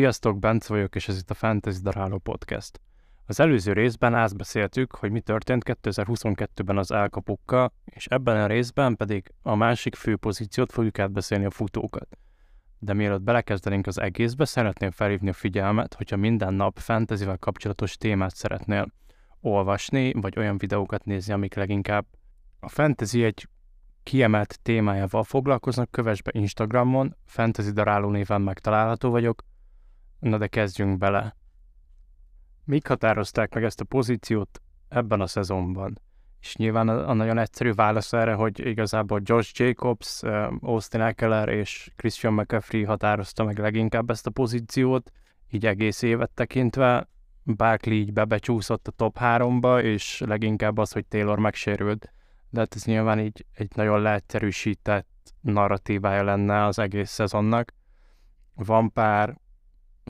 Sziasztok, Bence vagyok, és ez itt a Fantasy Daráló Podcast. Az előző részben átbeszéltük, hogy mi történt 2022-ben az elkapukkal, és ebben a részben pedig a másik fő pozíciót fogjuk átbeszélni a futókat. De mielőtt belekezdenénk az egészbe, szeretném felhívni a figyelmet, hogyha minden nap fantasyvel kapcsolatos témát szeretnél olvasni, vagy olyan videókat nézni, amik leginkább a fantasy egy kiemelt témájával foglalkoznak, kövess be Instagramon, Fantasy Daráló néven megtalálható vagyok. Na de kezdjünk bele. Mik határozták meg ezt a pozíciót ebben a szezonban? És nyilván a, a nagyon egyszerű válasz erre, hogy igazából Josh Jacobs, Austin Eckler és Christian McCaffrey határozta meg leginkább ezt a pozíciót, így egész évet tekintve. Barkley így bebecsúszott a top 3-ba, és leginkább az, hogy Taylor megsérült de hát ez nyilván így egy nagyon leegyszerűsített narratívája lenne az egész szezonnak. Van pár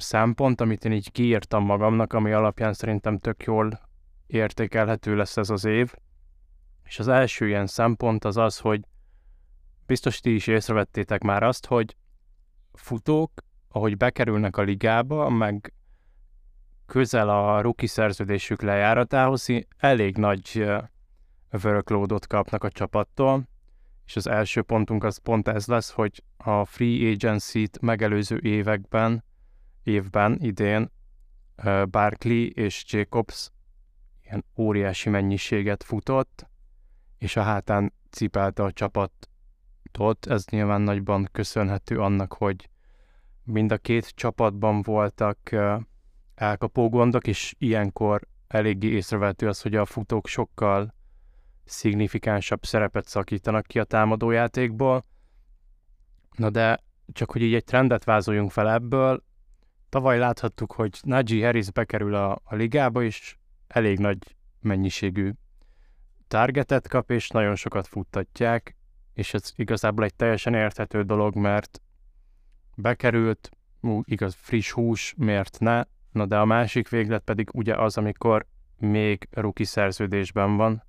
szempont, amit én így kiírtam magamnak, ami alapján szerintem tök jól értékelhető lesz ez az év. És az első ilyen szempont az az, hogy biztos ti is észrevettétek már azt, hogy futók, ahogy bekerülnek a ligába, meg közel a ruki szerződésük lejáratához, elég nagy workloadot kapnak a csapattól, és az első pontunk az pont ez lesz, hogy a free agency-t megelőző években, évben, idén Barkley és Jacobs ilyen óriási mennyiséget futott, és a hátán cipelte a csapatot. Ez nyilván nagyban köszönhető annak, hogy mind a két csapatban voltak elkapó gondok, és ilyenkor eléggé észrevehető az, hogy a futók sokkal szignifikánsabb szerepet szakítanak ki a támadójátékból. Na de csak hogy így egy trendet vázoljunk fel ebből, tavaly láthattuk, hogy Najee Harris bekerül a, a ligába, és elég nagy mennyiségű targetet kap, és nagyon sokat futtatják, és ez igazából egy teljesen érthető dolog, mert bekerült, ú, igaz, friss hús, miért ne? Na de a másik véglet pedig ugye az, amikor még ruki szerződésben van,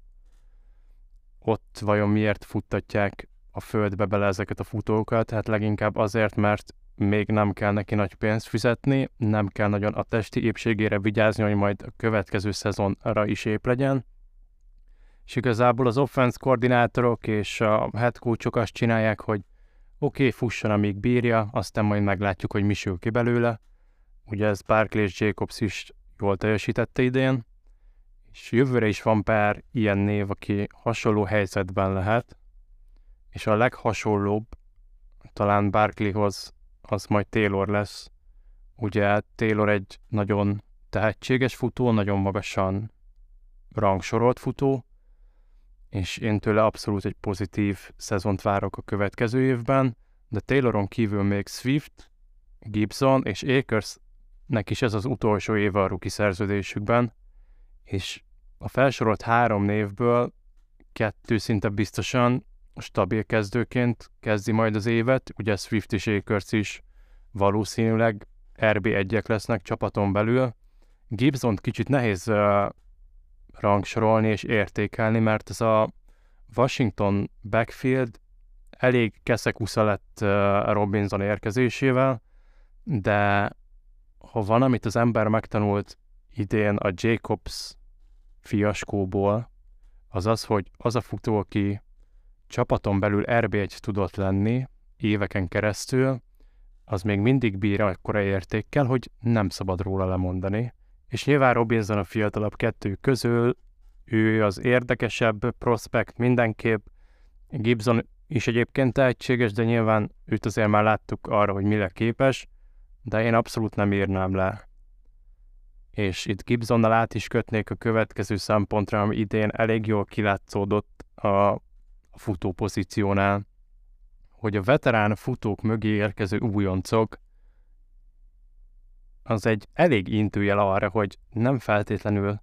ott vajon miért futtatják a földbe bele ezeket a futókat? Hát leginkább azért, mert még nem kell neki nagy pénzt fizetni, nem kell nagyon a testi épségére vigyázni, hogy majd a következő szezonra is ép legyen. És igazából az offense koordinátorok és a head coachok azt csinálják, hogy oké, okay, fusson, amíg bírja, aztán majd meglátjuk, hogy mi sül ki belőle. Ugye ez Barkley és Jacobs is jól teljesítette idén és jövőre is van pár ilyen név, aki hasonló helyzetben lehet, és a leghasonlóbb talán Barkleyhoz az majd Taylor lesz. Ugye Taylor egy nagyon tehetséges futó, nagyon magasan rangsorolt futó, és én tőle abszolút egy pozitív szezont várok a következő évben, de Tayloron kívül még Swift, Gibson és Akers-nek is ez az utolsó éve a rookie szerződésükben, és a felsorolt három névből kettő szinte biztosan stabil kezdőként kezdi majd az évet, ugye Swift és Akers is valószínűleg RB1-ek lesznek csapaton belül. gibson kicsit nehéz uh, rangsorolni és értékelni, mert ez a Washington backfield elég keszekusza lett uh, Robinson érkezésével, de ha van, amit az ember megtanult idén a Jacobs fiaskóból, az az, hogy az a futó, aki csapaton belül RB1 tudott lenni éveken keresztül, az még mindig bír akkora értékkel, hogy nem szabad róla lemondani. És nyilván Robinson a fiatalabb kettő közül, ő az érdekesebb prospekt mindenképp, Gibson is egyébként tehetséges, de nyilván őt azért már láttuk arra, hogy mire képes, de én abszolút nem írnám le és itt Gibsonnal át is kötnék a következő szempontra, ami idén elég jól kilátszódott a futó pozíciónál, hogy a veterán futók mögé érkező újoncok az egy elég intőjel arra, hogy nem feltétlenül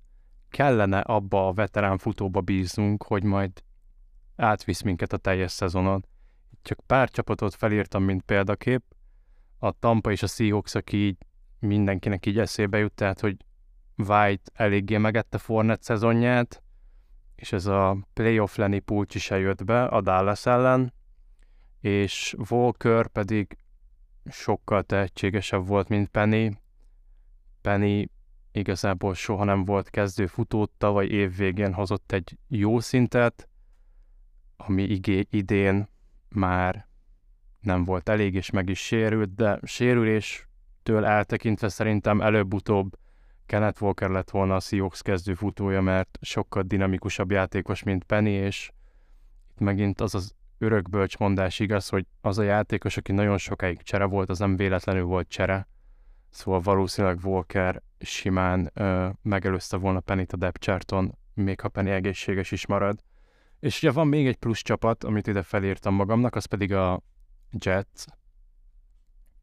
kellene abba a veterán futóba bíznunk, hogy majd átvisz minket a teljes szezonon. Csak pár csapatot felírtam, mint példakép, a Tampa és a Seahawks, aki így mindenkinek így eszébe jut, tehát hogy White eléggé megette Fornet szezonját, és ez a playoff lenni pulcsi se jött be a Dallas ellen, és Walker pedig sokkal tehetségesebb volt, mint Penny. Penny igazából soha nem volt kezdő futó, tavaly év végén hozott egy jó szintet, ami igé, idén már nem volt elég, és meg is sérült, de sérüléstől eltekintve szerintem előbb-utóbb Kenneth Walker lett volna a Seahawks kezdő futója, mert sokkal dinamikusabb játékos, mint Penny, és itt megint az az örökbölcs mondás igaz, hogy az a játékos, aki nagyon sokáig csere volt, az nem véletlenül volt csere. Szóval valószínűleg Walker simán ö, megelőzte volna Penny-t a depth charton, még ha Penny egészséges is marad. És ugye van még egy plusz csapat, amit ide felírtam magamnak, az pedig a Jets.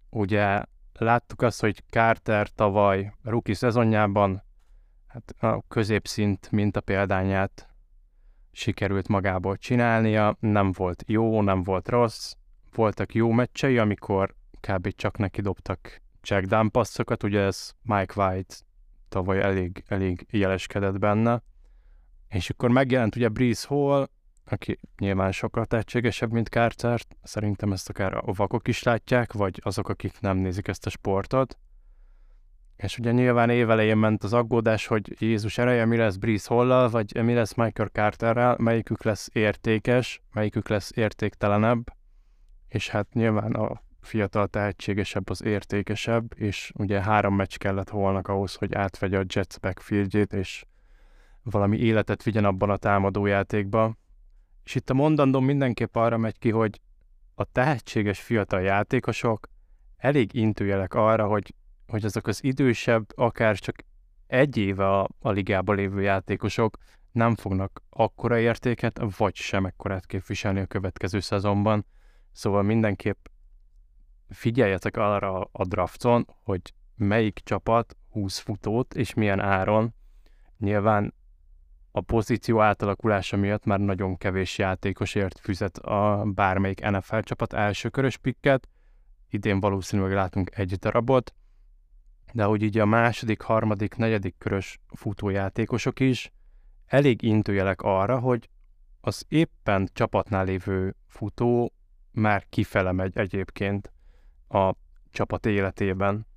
Ugye láttuk azt, hogy Carter tavaly rookie szezonjában hát a középszint minta példányát sikerült magából csinálnia, nem volt jó, nem volt rossz, voltak jó meccsei, amikor kb. csak neki dobtak check down passzokat, ugye ez Mike White tavaly elég, elég jeleskedett benne, és akkor megjelent ugye Breeze Hall, aki nyilván sokkal tehetségesebb, mint Carter, szerintem ezt akár a vakok is látják, vagy azok, akik nem nézik ezt a sportot. És ugye nyilván évelején ment az aggódás, hogy Jézus ereje, mi lesz Breeze Hollal, vagy mi lesz Michael Carterrel, melyikük lesz értékes, melyikük lesz értéktelenebb, és hát nyilván a fiatal tehetségesebb az értékesebb, és ugye három meccs kellett holnak ahhoz, hogy átvegye a Jets backfieldjét, és valami életet vigyen abban a támadójátékba. És itt a mondandóm mindenképp arra megy ki, hogy a tehetséges fiatal játékosok elég intőjelek arra, hogy, hogy azok az idősebb, akár csak egy éve a, a ligában lévő játékosok nem fognak akkora értéket, vagy sem ekkorát képviselni a következő szezonban. Szóval mindenképp figyeljetek arra a drafton, hogy melyik csapat 20 futót és milyen áron. Nyilván a pozíció átalakulása miatt már nagyon kevés játékosért füzet a bármelyik NFL csapat elsőkörös pikket. Idén valószínűleg látunk egy darabot, de hogy így a második, harmadik, negyedik körös futójátékosok is elég intőjelek arra, hogy az éppen csapatnál lévő futó már kifele megy egyébként a csapat életében.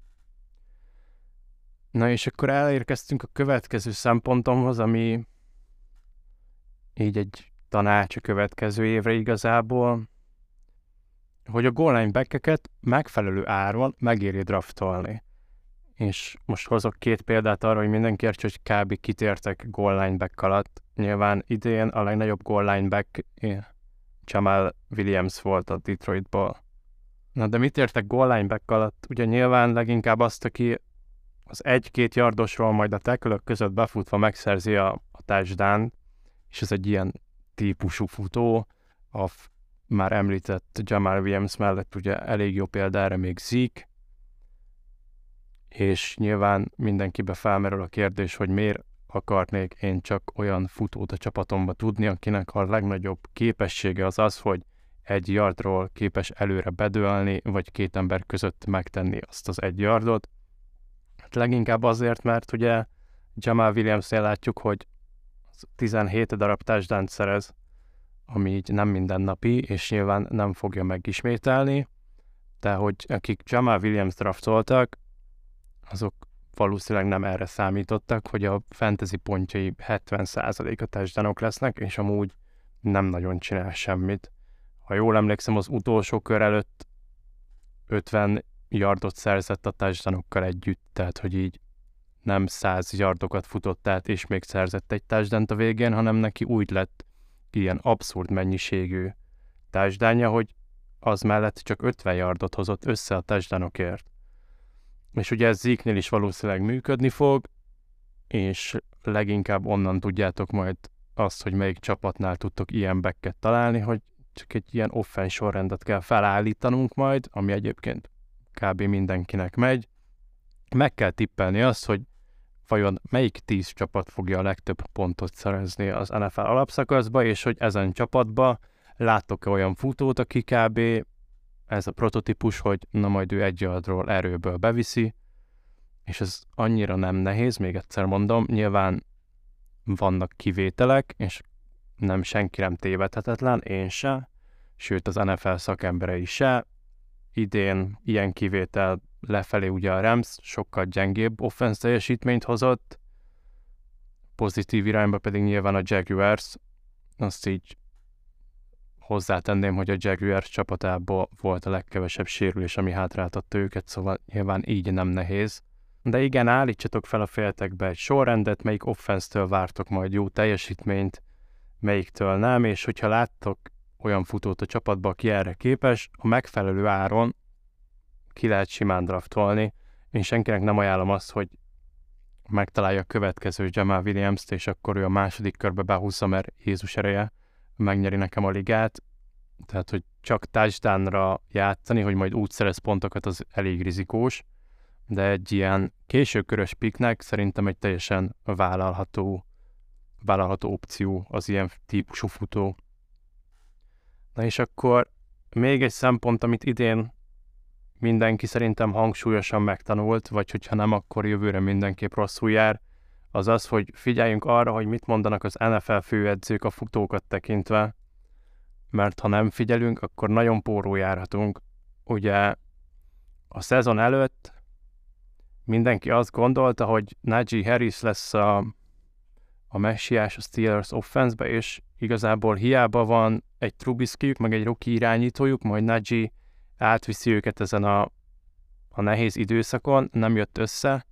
Na és akkor elérkeztünk a következő szempontomhoz, ami így egy tanács a következő évre igazából, hogy a goal line back megfelelő áron megéri draftolni. És most hozok két példát arra, hogy mindenki értse, hogy kb. kitértek goal line back alatt. Nyilván idén a legnagyobb goal line back Jamal Williams volt a Detroitból. Na de mit értek goal line back alatt? Ugye nyilván leginkább azt, aki az egy-két yardosról majd a tekölök között befutva megszerzi a, a touchdown és ez egy ilyen típusú futó, a már említett Jamal Williams mellett ugye elég jó példára még Zeke, és nyilván mindenkibe felmerül a kérdés, hogy miért akarnék én csak olyan futót a csapatomba tudni, akinek a legnagyobb képessége az az, hogy egy yardról képes előre bedőlni, vagy két ember között megtenni azt az egy yardot. Hát leginkább azért, mert ugye Jamal Williams-nél látjuk, hogy 17 darab touchdown szerez, ami így nem mindennapi, és nyilván nem fogja megismételni, de hogy akik Jamal Williams draftoltak, azok valószínűleg nem erre számítottak, hogy a fantasy pontjai 70%-a touchdownok lesznek, és amúgy nem nagyon csinál semmit. Ha jól emlékszem, az utolsó kör előtt 50 yardot szerzett a touchdownokkal együtt, tehát hogy így nem száz yardokat futott át, és még szerzett egy touchdown a végén, hanem neki úgy lett ilyen abszurd mennyiségű touchdown hogy az mellett csak 50 yardot hozott össze a touchdownokért. És ugye ez Zeke-nél is valószínűleg működni fog, és leginkább onnan tudjátok majd azt, hogy melyik csapatnál tudtok ilyen bekket találni, hogy csak egy ilyen offense sorrendet kell felállítanunk majd, ami egyébként kb. mindenkinek megy. Meg kell tippelni azt, hogy vajon melyik tíz csapat fogja a legtöbb pontot szerezni az NFL alapszakaszba, és hogy ezen csapatba láttok-e olyan futót, aki kb. ez a prototípus, hogy na majd ő egy yardról erőből beviszi, és ez annyira nem nehéz, még egyszer mondom, nyilván vannak kivételek, és nem senki nem tévedhetetlen, én se, sőt az NFL szakemberei se. Idén ilyen kivétel lefelé ugye a Rams sokkal gyengébb offense teljesítményt hozott, pozitív irányba pedig nyilván a Jaguars, azt így hozzátenném, hogy a Jaguars csapatából volt a legkevesebb sérülés, ami hátráltatta őket, szóval nyilván így nem nehéz. De igen, állítsatok fel a féltekbe egy sorrendet, melyik offense-től vártok majd jó teljesítményt, melyiktől nem, és hogyha láttok olyan futót a csapatba, aki erre képes, a megfelelő áron ki lehet simán draftolni. Én senkinek nem ajánlom azt, hogy megtalálja a következő Jamal Williams-t, és akkor ő a második körbe behúzza, mert Jézus ereje megnyeri nekem a ligát. Tehát, hogy csak touchdownra játszani, hogy majd úgy szerez pontokat, az elég rizikós, de egy ilyen későkörös piknek szerintem egy teljesen vállalható, vállalható opció az ilyen típusú futó. Na és akkor még egy szempont, amit idén mindenki szerintem hangsúlyosan megtanult, vagy hogyha nem, akkor jövőre mindenképp rosszul jár, az az, hogy figyeljünk arra, hogy mit mondanak az NFL főedzők a futókat tekintve, mert ha nem figyelünk, akkor nagyon póró járhatunk. Ugye a szezon előtt mindenki azt gondolta, hogy Najee Harris lesz a, a messiás a Steelers offense és igazából hiába van egy Trubiskyük, meg egy rookie irányítójuk, majd Najee átviszi őket ezen a, a nehéz időszakon, nem jött össze,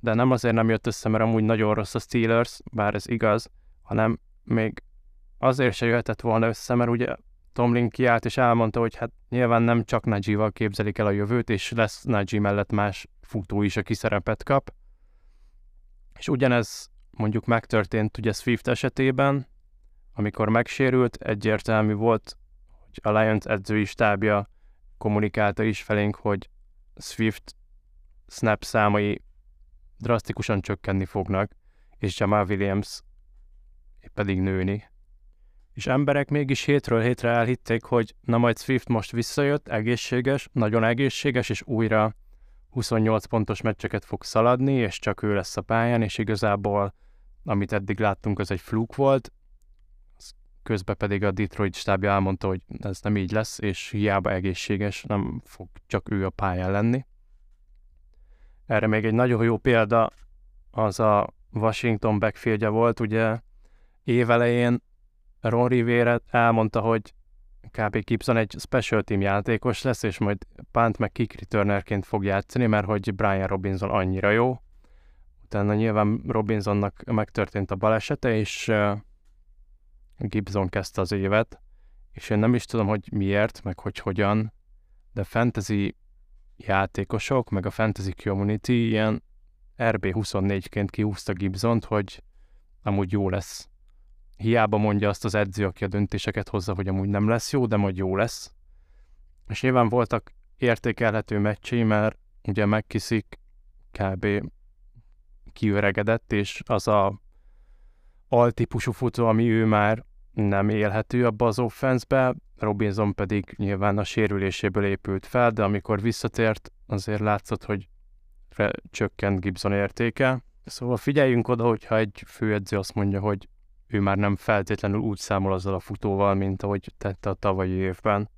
de nem azért nem jött össze, mert amúgy nagyon rossz a Steelers, bár ez igaz, hanem még azért se jöhetett volna össze, mert ugye Tomlin kiállt és elmondta, hogy hát nyilván nem csak Najee-val képzelik el a jövőt, és lesz Najee mellett más futó is, aki szerepet kap. És ugyanez mondjuk megtörtént ugye Swift esetében, amikor megsérült, egyértelmű volt, hogy a Lions edzői stábja kommunikálta is felénk, hogy Swift snap számai drasztikusan csökkenni fognak, és Jamal Williams pedig nőni. És emberek mégis hétről hétre elhitték, hogy na majd Swift most visszajött, egészséges, nagyon egészséges, és újra 28 pontos meccseket fog szaladni, és csak ő lesz a pályán, és igazából amit eddig láttunk, az egy fluk volt, közben pedig a Detroit stábja elmondta, hogy ez nem így lesz, és hiába egészséges, nem fog csak ő a pályán lenni. Erre még egy nagyon jó példa az a Washington backfieldje volt, ugye évelején Ron Rivera elmondta, hogy kb. Gibson egy special team játékos lesz, és majd punt meg kick returnerként fog játszani, mert hogy Brian Robinson annyira jó. Utána nyilván Robinsonnak megtörtént a balesete, és Gibson kezdte az évet, és én nem is tudom, hogy miért, meg hogy hogyan, de fantasy játékosok, meg a fantasy community ilyen RB24-ként kihúzta Gibsont, hogy amúgy jó lesz. Hiába mondja azt az edző, aki a döntéseket hozza, hogy amúgy nem lesz jó, de majd jó lesz. És nyilván voltak értékelhető meccsé, mert ugye megkiszik kb. kiöregedett, és az a altípusú futó, ami ő már nem élhető abba az offenszbe, Robinson pedig nyilván a sérüléséből épült fel, de amikor visszatért, azért látszott, hogy csökkent Gibson értéke. Szóval figyeljünk oda, hogyha egy főedző azt mondja, hogy ő már nem feltétlenül úgy számol azzal a futóval, mint ahogy tette a tavalyi évben.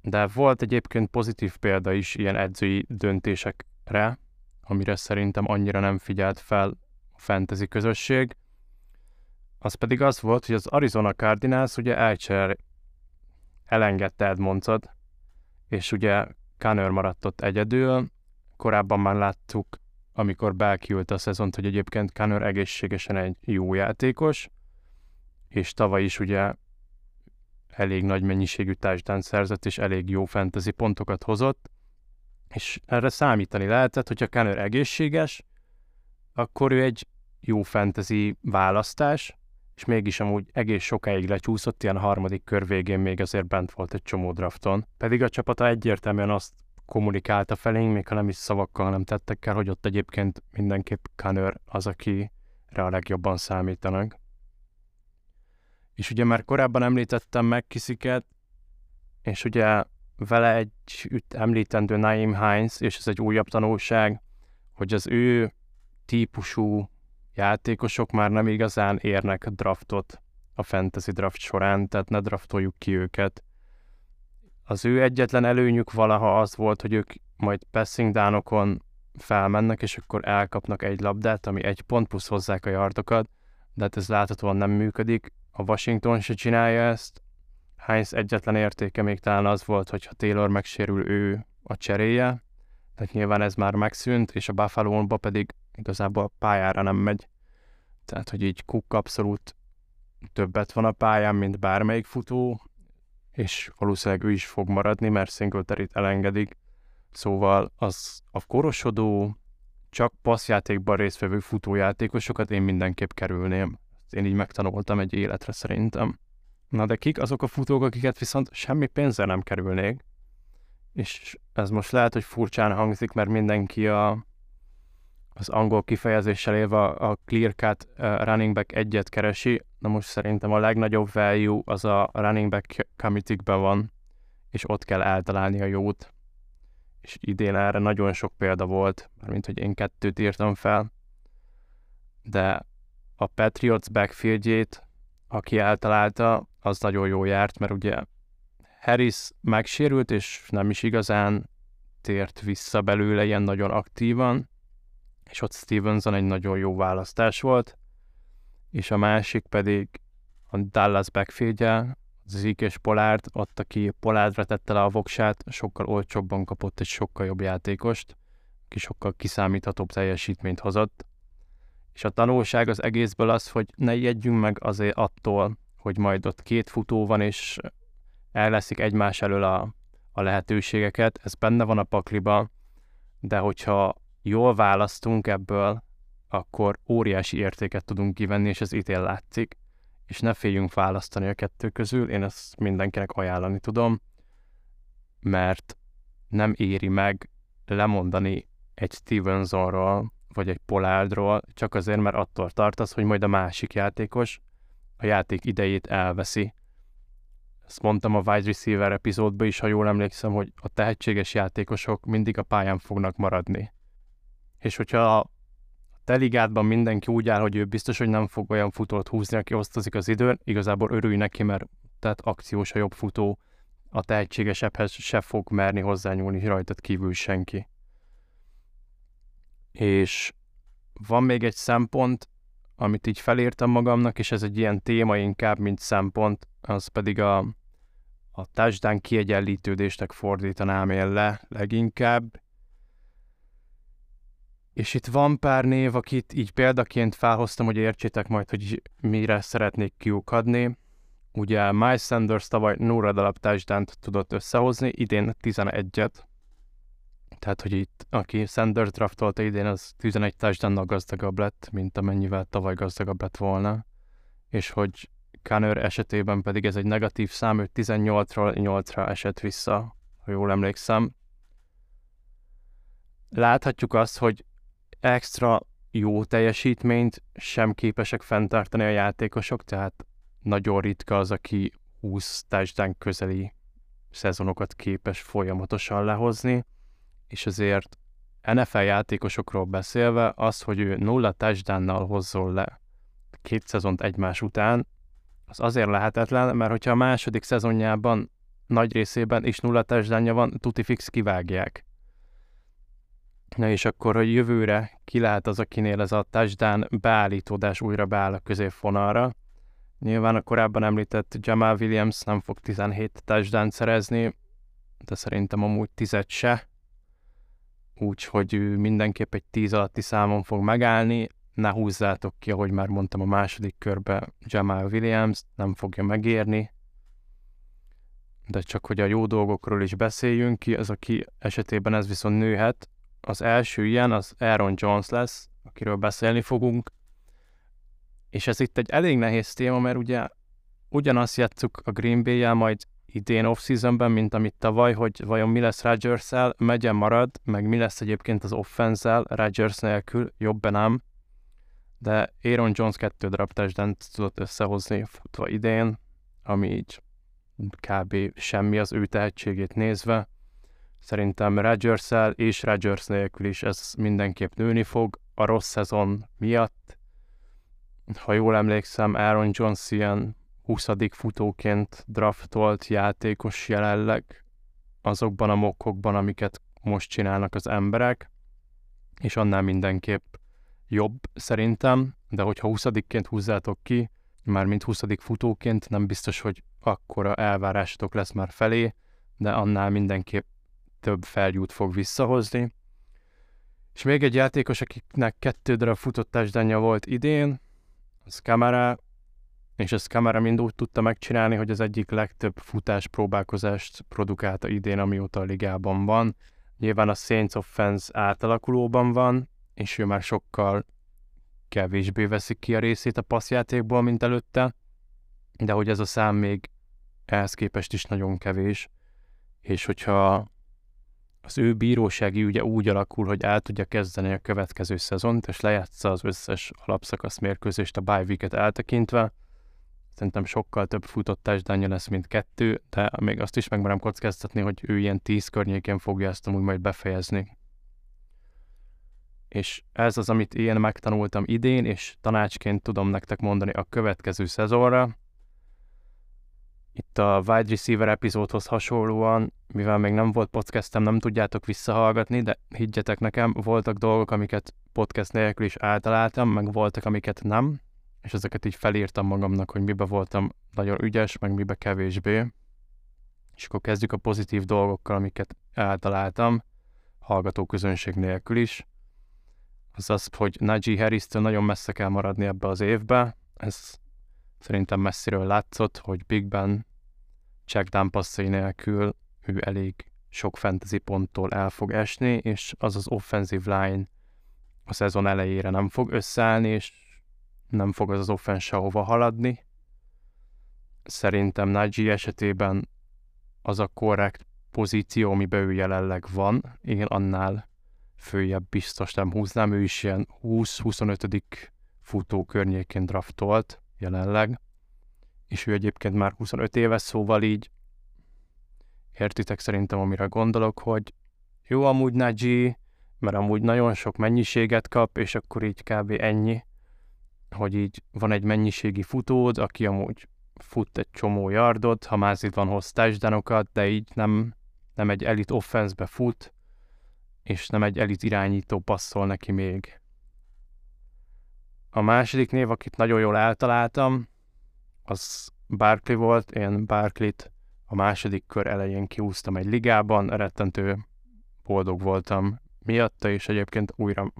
De volt egyébként pozitív példa is ilyen edzői döntésekre, amire szerintem annyira nem figyelt fel a fantasy közösség az pedig az volt, hogy az Arizona Cardinals ugye elcser elengedte Edmondsot, és ugye Kanner maradt ott egyedül. Korábban már láttuk, amikor belkiült a szezont, hogy egyébként Kanner egészségesen egy jó játékos, és tavaly is ugye elég nagy mennyiségű touchdown szerzett, és elég jó fantasy pontokat hozott, és erre számítani lehetett, hogyha Kanner egészséges, akkor ő egy jó fantasy választás, és mégis amúgy egész sokáig lecsúszott, ilyen harmadik kör végén még azért bent volt egy csomó drafton. Pedig a csapata egyértelműen azt kommunikálta felénk, még ha nem is szavakkal, hanem tettekkel, hogy ott egyébként mindenképp Kanör az, akire a legjobban számítanak. És ugye már korábban említettem meg Kisziket, és ugye vele egy említendő Naim Heinz, és ez egy újabb tanulság, hogy az ő típusú játékosok már nem igazán érnek draftot a fantasy draft során, tehát ne draftoljuk ki őket. az ő egyetlen előnyük valaha az volt, hogy ők majd passing dánokon felmennek, és akkor elkapnak egy labdát, ami egy pont, plusz hozzák a yardokat, de hát ez láthatóan nem működik. A Washington se csinálja ezt. Heinz egyetlen értéke még talán az volt, hogy ha Taylor megsérül, ő a cseréje, tehát nyilván ez már megszűnt, és a buffalo pedig igazából pályára nem megy. Tehát, hogy így Cook abszolút többet van a pályán, mint bármelyik futó, és valószínűleg ő is fog maradni, mert singletary elengedik. Szóval az a korosodó, csak passzjátékban résztvevő futójátékosokat én mindenképp kerülném. Én így megtanultam egy életre szerintem. Na de kik azok a futók, akiket viszont semmi pénzzel nem kerülnék? És ez most lehet, hogy furcsán hangzik, mert mindenki a, az angol kifejezéssel élve a clear cut running back egyet keresi, na most szerintem a legnagyobb value az a running back committee van, és ott kell eltalálni a jót. És idén erre nagyon sok példa volt, mint hogy én kettőt írtam fel, de a Patriots backfieldjét, aki eltalálta, az nagyon jó járt, mert ugye Harris megsérült, és nem is igazán tért vissza belőle ilyen nagyon aktívan, és ott Stevenson egy nagyon jó választás volt, és a másik pedig a Dallas backfieldje, Zeke és Polárd, ott aki Polárdra tette le a voksát, sokkal olcsóbban kapott egy sokkal jobb játékost, aki sokkal kiszámíthatóbb teljesítményt hozott. És a tanulság az egészből az, hogy ne jegyünk meg azért attól, hogy majd ott két futó van, és elleszik egymás elől a, a lehetőségeket, ez benne van a pakliba, de hogyha jól választunk ebből, akkor óriási értéket tudunk kivenni, és ez ítél látszik, és ne féljünk választani a kettő közül, én ezt mindenkinek ajánlani tudom, mert nem éri meg lemondani egy Stevensonról, vagy egy Polárdról, csak azért, mert attól tartasz, hogy majd a másik játékos a játék idejét elveszi. Ezt mondtam a wide receiver epizódban is, ha jól emlékszem, hogy a tehetséges játékosok mindig a pályán fognak maradni. És hogyha a te ligádban mindenki úgy áll, hogy ő biztos, hogy nem fog olyan futót húzni, aki osztozik az időn, igazából örülj neki, mert tehát akciós a jobb futó, a tehetségesebbhez se fog merni hozzányúlni rajtad kívül senki. És van még egy szempont, amit így felírtam magamnak, és ez egy ilyen téma inkább, mint szempont, az pedig a, a touchdown kiegyenlítődésnek fordítanám én le leginkább, és itt van pár név, akit így példaként felhoztam, hogy értsétek majd, hogy mire szeretnék kiukadni. Ugye Miles Sanders tavaly Nóra darab tudott összehozni, idén 11-et. Tehát, hogy itt, aki Sanders draftolta idén, az 11 touchdown gazdagabb lett, mint amennyivel tavaly gazdagabb lett volna. És hogy Kanner esetében pedig ez egy negatív szám, ő 18-ról 8-ra esett vissza, ha jól emlékszem. Láthatjuk azt, hogy extra jó teljesítményt sem képesek fenntartani a játékosok, tehát nagyon ritka az, aki 20 touchdown közeli szezonokat képes folyamatosan lehozni, és azért NFL játékosokról beszélve, az, hogy ő nulla touchdownnal hozzon le két szezont egymás után, az azért lehetetlen, mert hogyha a második szezonjában nagy részében is nulla touchdownja van, tuti fix kivágják. Na és akkor, hogy jövőre ki lehet az, akinél ez a touchdown beállítódás újra beáll a középfonalra. Nyilván a korábban említett Jamal Williams nem fog 17 touchdown szerezni, de szerintem amúgy 10 se. Úgyhogy ő mindenképp egy 10 alatti számon fog megállni. Ne húzzátok ki, ahogy már mondtam a második körbe, Jamal Williams nem fogja megérni. De csak hogy a jó dolgokról is beszéljünk ki, az aki esetében ez viszont nőhet, az első ilyen az Aaron Jones lesz, akiről beszélni fogunk, és ez itt egy elég nehéz téma, mert ugye ugyanazt játszuk a Green bay majd idén off-seasonben, mint amit tavaly, hogy vajon mi lesz Rodgers-el, megyen marad, meg mi lesz egyébként az offense Rodgers nélkül, jobb nem, de Aaron Jones kettő darab testdent tudott összehozni futva idén, ami így kb. semmi az ő tehetségét nézve. Szerintem rodgers és Rodgers nélkül is ez mindenképp nőni fog a rossz szezon miatt. Ha jól emlékszem, Aaron Jones ilyen 20. futóként draftolt játékos jelenleg, azokban a mokkokban, amiket most csinálnak az emberek, és annál mindenképp jobb szerintem, de hogyha 20 húzzátok ki, már mint 20 futóként nem biztos, hogy akkora elvárásotok lesz már felé, de annál mindenképp több felgyút fog visszahozni. És még egy játékos, akiknek kettő darab futott volt idén, az Kamara, és ezt Kamara mind úgy tudta megcsinálni, hogy az egyik legtöbb futás próbálkozást produkálta idén, amióta a ligában van. Nyilván a Saints offense átalakulóban van, és ő már sokkal kevésbé veszik ki a részét a passzjátékból, mint előtte, de hogy ez a szám még ehhez képest is nagyon kevés, és hogyha az ő bírósági ügye úgy alakul, hogy el tudja kezdeni a következő szezont, és lejátsza az összes alapszakasz mérkőzést a bye week eltekintve, szerintem sokkal több futott touchdownja lesz, mint kettő, de még azt is megmerem kockáztatni, hogy ő ilyen tíz környékén fogja ezt amúgy majd befejezni. És ez az, amit én megtanultam idén, és tanácsként tudom nektek mondani a következő szezonra. Itt a wide receiver epizódhoz hasonlóan, mivel még nem volt podcastem, nem tudjátok visszahallgatni, de higgyetek nekem, voltak dolgok, amiket podcast nélkül is általáltam, meg voltak, amiket nem, és ezeket így felírtam magamnak, hogy mibe voltam nagyon ügyes, meg mibe kevésbé. És akkor kezdjük a pozitív dolgokkal, amiket eltaláltam, hallgató közönség nélkül is. Az az, hogy Najee harris nagyon messze kell maradni ebbe az évbe. Ez szerintem messziről látszott, hogy Big Ben checkdown passzai nélkül ő elég sok fantasy ponttól el fog esni, és az az offensive line a szezon elejére nem fog összeállni, és nem fog az az offense sehova haladni. Szerintem Najee esetében az a korrekt pozíció, amiben ő jelenleg van, én annál följebb biztos nem húznám, ő is ilyen 20-25. futó környékén draftolt jelenleg, és ő egyébként már 25 éves, szóval így értitek szerintem, amire gondolok, hogy jó amúgy Najee, mert amúgy nagyon sok mennyiséget kap, és akkor így kb. ennyi, hogy így van egy mennyiségi futód, aki amúgy fut egy csomó yardot, ha már itt van hoz de így nem, nem egy elit offense fut, és nem egy elit irányító passzol neki még. A második név, akit nagyon jól eltaláltam, az Barkley volt. Én Barkley-t a második kör elején kiúztam egy ligában, rettentő boldog voltam miatta, és egyébként újra,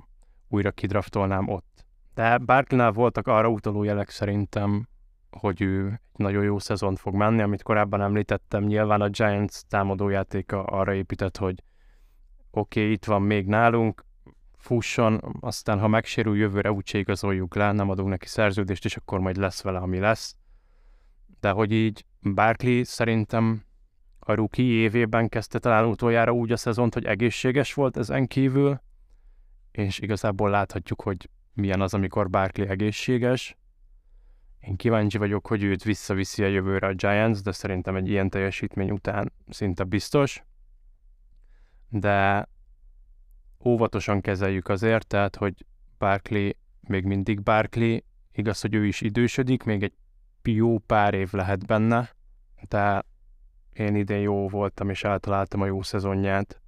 újra kidraftolnám ott. De Barkley-nál voltak arra utaló jelek szerintem, hogy ő egy nagyon jó szezont fog menni, amit korábban említettem. Nyilván a Giants támadójátéka arra épített, hogy oké, okay, itt van még nálunk, fusson, aztán ha megsérül jövőre úgyse igazoljuk le, nem adunk neki szerződést, és akkor majd lesz vele, ami lesz. De hogy így Barkley szerintem a rookie évében kezdte talán utoljára úgy a szezont, hogy egészséges volt ezen kívül, és igazából láthatjuk, hogy milyen az, amikor Barkley egészséges. Én kíváncsi vagyok, hogy őt visszaviszi a jövőre a Giants, de szerintem egy ilyen teljesítmény után szinte biztos. De óvatosan kezeljük azért, tehát, hogy Barkley még mindig Barkley, igaz, hogy ő is idősödik, még egy jó pár év lehet benne, de én idén jó voltam, és eltaláltam a jó szezonját.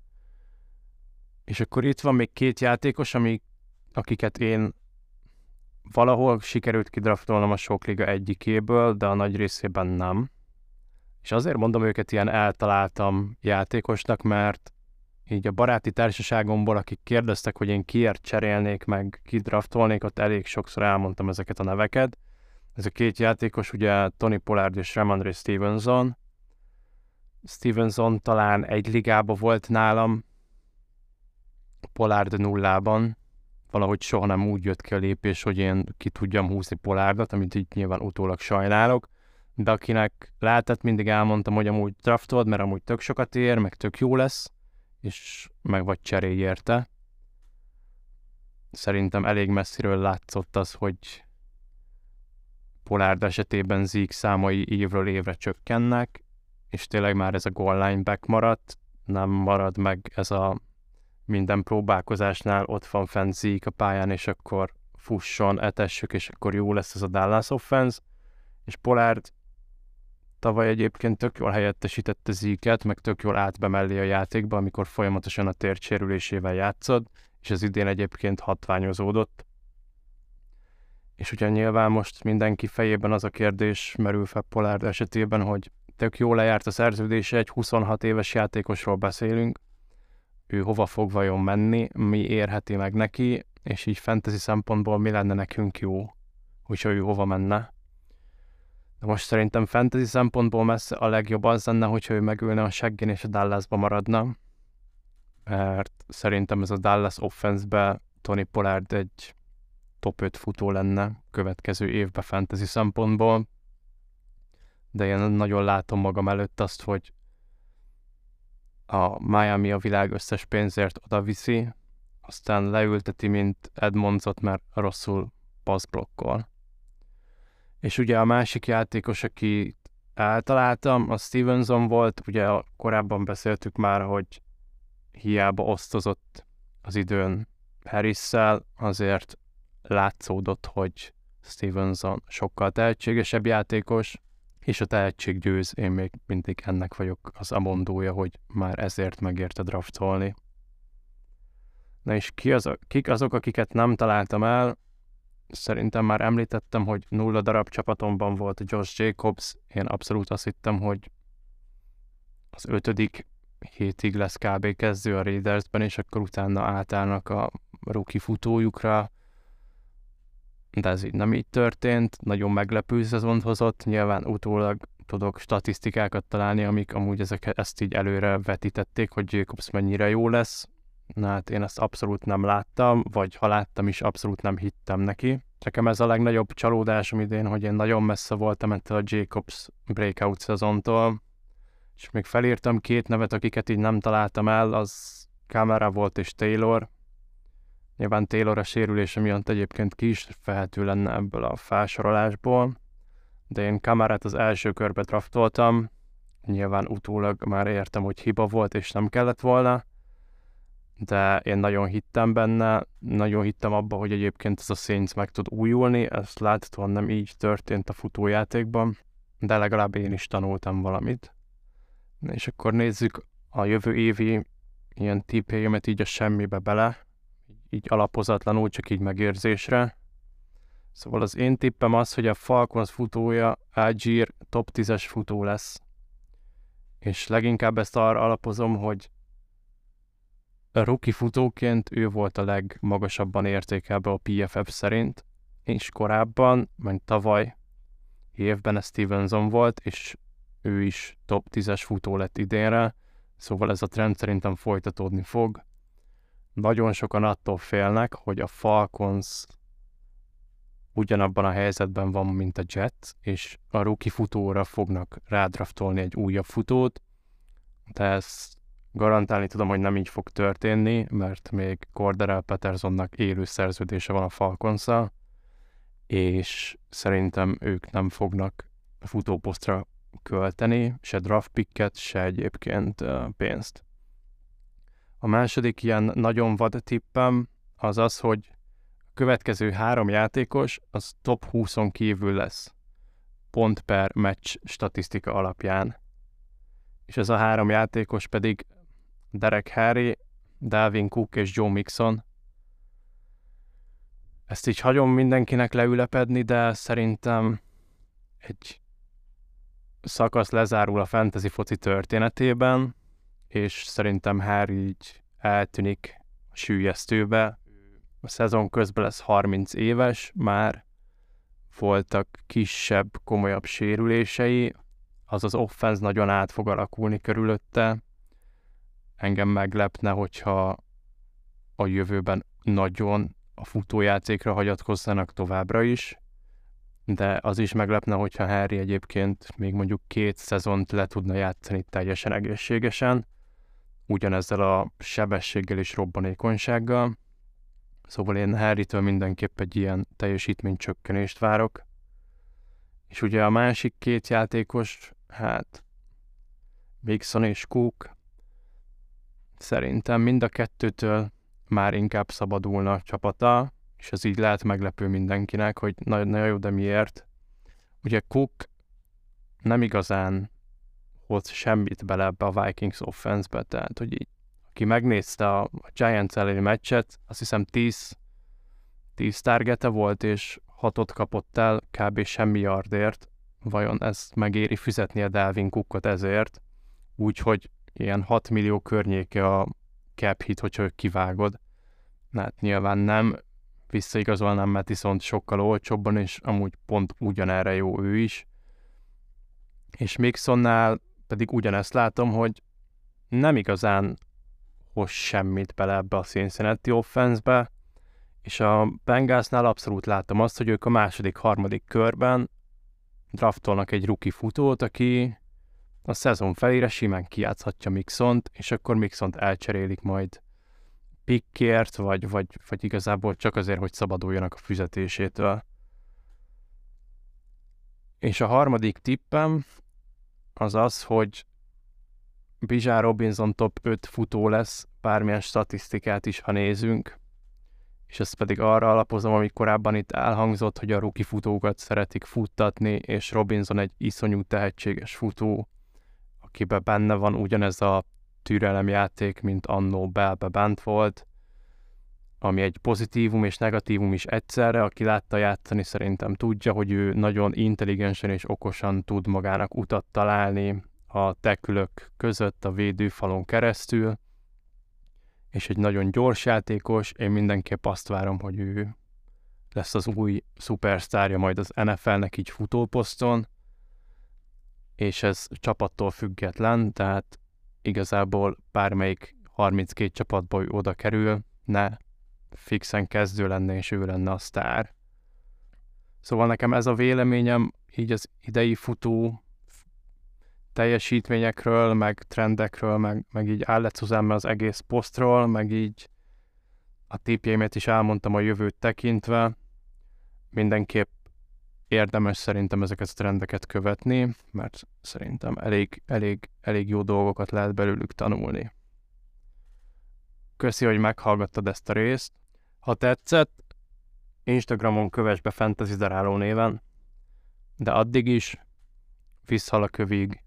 És akkor itt van még két játékos, ami, akiket én valahol sikerült kidraftolnom a sok liga egyikéből, de a nagy részében nem. És azért mondom őket ilyen eltaláltam játékosnak, mert így a baráti társaságomból, akik kérdeztek, hogy én kiért cserélnék, meg kidraftolnék, ott elég sokszor elmondtam ezeket a neveket. Ez a két játékos, ugye Tony Pollard és Ramondre Stevenson. Stevenson talán egy ligába volt nálam, Pollard nullában, valahogy soha nem úgy jött ki a lépés, hogy én ki tudjam húzni Polárdat, amit így nyilván utólag sajnálok, de akinek lehetett, mindig elmondtam, hogy amúgy draftold, mert amúgy tök sokat ér, meg tök jó lesz, és meg vagy cserélj érte. Szerintem elég messziről látszott az, hogy Polárd esetében Zeke számai évről évre csökkennek, és tényleg már ez a goal line back maradt, nem marad meg ez a minden próbálkozásnál ott van fent Zeke a pályán, és akkor fusson, etessük, és akkor jó lesz ez a Dallas offense, és Pollard tavaly egyébként tök jól helyettesítette Ziket, meg tök jól mellé a játékba, amikor folyamatosan a sérülésével játszod, és az idén egyébként hatványozódott. És ugye nyilván most mindenki fejében az a kérdés merül fel Pollard esetében, hogy tök jól lejárt a szerződése, egy 26 éves játékosról beszélünk, ő hova fog vajon menni, mi érheti meg neki, és így fantasy szempontból mi lenne nekünk jó, hogyha ő hova menne. De most szerintem fantasy szempontból messze a legjobb az lenne, hogyha ő megülne a seggén és a Dallasba maradna. Mert szerintem ez a Dallas offense-be Tony Pollard egy top 5 futó lenne következő évben fantasy szempontból. De én nagyon látom magam előtt azt, hogy a Miami a világ összes pénzért oda viszi, aztán leülteti, mint Edmondsot, mert rosszul passzblokkol. És ugye a másik játékos, aki eltaláltam, a Stevenson volt, ugye korábban beszéltük már, hogy hiába osztozott az időn harris azért látszódott, hogy Stevenson sokkal tehetségesebb játékos, és a tehetség győz, én még mindig ennek vagyok az amondója, hogy már ezért megérte draftolni. Na és ki az, kik azok, akiket nem találtam el? Szerintem már említettem, hogy nulla darab csapatomban volt Josh Jacobs. Én abszolút azt hittem, hogy az ötödik hétig lesz kb. kezdő a Raidersben, és akkor utána átállnak a rookie futójukra. De ez így nem így történt, nagyon meglepő szezont hozott, nyilván utólag tudok statisztikákat találni, amik amúgy ezek, ezt így előre vetítették, hogy Jacobs mennyire jó lesz, Na hát én ezt abszolút nem láttam, vagy ha láttam is, abszolút nem hittem neki. Nekem ez a legnagyobb csalódásom idén, hogy én nagyon messze voltam ettől a Jacobs breakout szezontól, és még felírtam két nevet, akiket így nem találtam el, az Camera volt és Taylor. Nyilván Taylor a sérülése miatt egyébként ki is fehető lenne ebből a felsorolásból, de én Camerát az első körbe draftoltam, nyilván utólag már értem, hogy hiba volt és nem kellett volna, de én nagyon hittem benne, nagyon hittem abba, hogy egyébként ez a Saints meg tud újulni, ezt láthatóan nem így történt a futójátékban, de legalább én is tanultam valamit. És akkor nézzük a jövő évi ilyen tippéjemet így a semmibe bele, így alapozatlanul, csak így megérzésre. Szóval az én tippem az, hogy a Falcons futója Algier top 10-es futó lesz. És leginkább ezt arra alapozom, hogy rookie futóként ő volt a legmagasabban értékelve a PFF szerint, és korábban, mint tavaly évben ez Stevenson volt, és ő is top 10-es futó lett idénre, szóval ez a trend szerintem folytatódni fog. Nagyon sokan attól félnek, hogy a Falcons ugyanabban a helyzetben van, mint a Jets, és a rookie futóra fognak rádraftolni egy újabb futót, de ezt Garantálni tudom, hogy nem így fog történni, mert még Corderell Petersonnak élő szerződése van a falcons és szerintem ők nem fognak futóposztra költeni, se draft picket, se egyébként pénzt. A második ilyen nagyon vad tippem az az, hogy a következő három játékos az top 20-on kívül lesz, pont per meccs statisztika alapján. És ez a három játékos pedig Derek Harry, Dalvin Cook és Joe Mixon. Ezt így hagyom mindenkinek leülepedni, de szerintem egy szakasz lezárul a fantasy foci történetében, és szerintem Harry így eltűnik a sűjesztőbe. A szezon közben lesz 30 éves, már voltak kisebb, komolyabb sérülései, az az offense nagyon át fog alakulni körülötte, engem meglepne, hogyha a jövőben nagyon a futójátékra hagyatkozzanak továbbra is, de az is meglepne, hogyha Harry egyébként még mondjuk két szezont le tudna játszani teljesen egészségesen, ugyanezzel a sebességgel és robbanékonysággal. Szóval én Harrytől mindenképp egy ilyen teljesítménycsökkenést várok. És ugye a másik két játékos, hát Mixon és Cook, Szerintem mind a kettőtől már inkább szabadulna a csapata, és ez így lehet meglepő mindenkinek, hogy nagyon, nagyon jó, de miért? Ugye Cook nem igazán hoz semmit bele ebbe a Vikings offense-be, tehát hogy így, aki megnézte a, Giants elleni meccset, azt hiszem 10, 10 targete volt, és hatot kapott el kb. semmi yardért, vajon ez megéri fizetni a Dalvin Cookot ezért, úgyhogy ilyen 6 millió környéke a cap hit, hogyha kivágod. Hát nyilván nem, visszaigazolnám Mattison sokkal olcsóbban, és amúgy pont ugyanerre jó ő is. És Mixonnál pedig ugyanezt látom, hogy nem igazán hoz semmit bele ebbe a Cincinnati offense és a Bengalsnál abszolút látom azt, hogy ők a második, harmadik körben draftolnak egy rookie futót, aki a szezon felére simán kiátszhatja Mixont, és akkor Mixont elcserélik majd pickért, vagy, vagy, vagy igazából csak azért, hogy szabaduljanak a fizetésétől. És a harmadik tippem az az, hogy Bizsár Robinson top 5 futó lesz, bármilyen statisztikát is, ha nézünk, és ezt pedig arra alapozom, amit korábban itt elhangzott, hogy a ruki futókat szeretik futtatni, és Robinson egy iszonyú tehetséges futó, akiben benne van ugyanez a türelemjáték, mint annó Belbe bent volt, ami egy pozitívum és negatívum is egyszerre, aki látta játszani szerintem tudja, hogy ő nagyon intelligensen és okosan tud magának utat találni a tekülök között a védőfalon keresztül, és egy nagyon gyors játékos, én mindenképp azt várom, hogy ő lesz az új szupersztárja majd az NFL-nek így futóposzton, és ez csapattól független, tehát igazából bármelyik 32 csapatból oda kerül, ne fixen kezdő lenne, és ő lenne a sztár. Szóval nekem ez a véleményem így az idei futó teljesítményekről, meg trendekről, meg, meg így álletszuzám az egész posztról, meg így a tippjeimet is elmondtam a jövőt tekintve. Mindenképp érdemes szerintem ezeket a trendeket követni, mert szerintem elég, elég, elég jó dolgokat lehet belőlük tanulni. Köszi, hogy meghallgattad ezt a részt. Ha tetszett, Instagramon kövess be Fantasy Daráló néven, de addig is visszhal a kövig,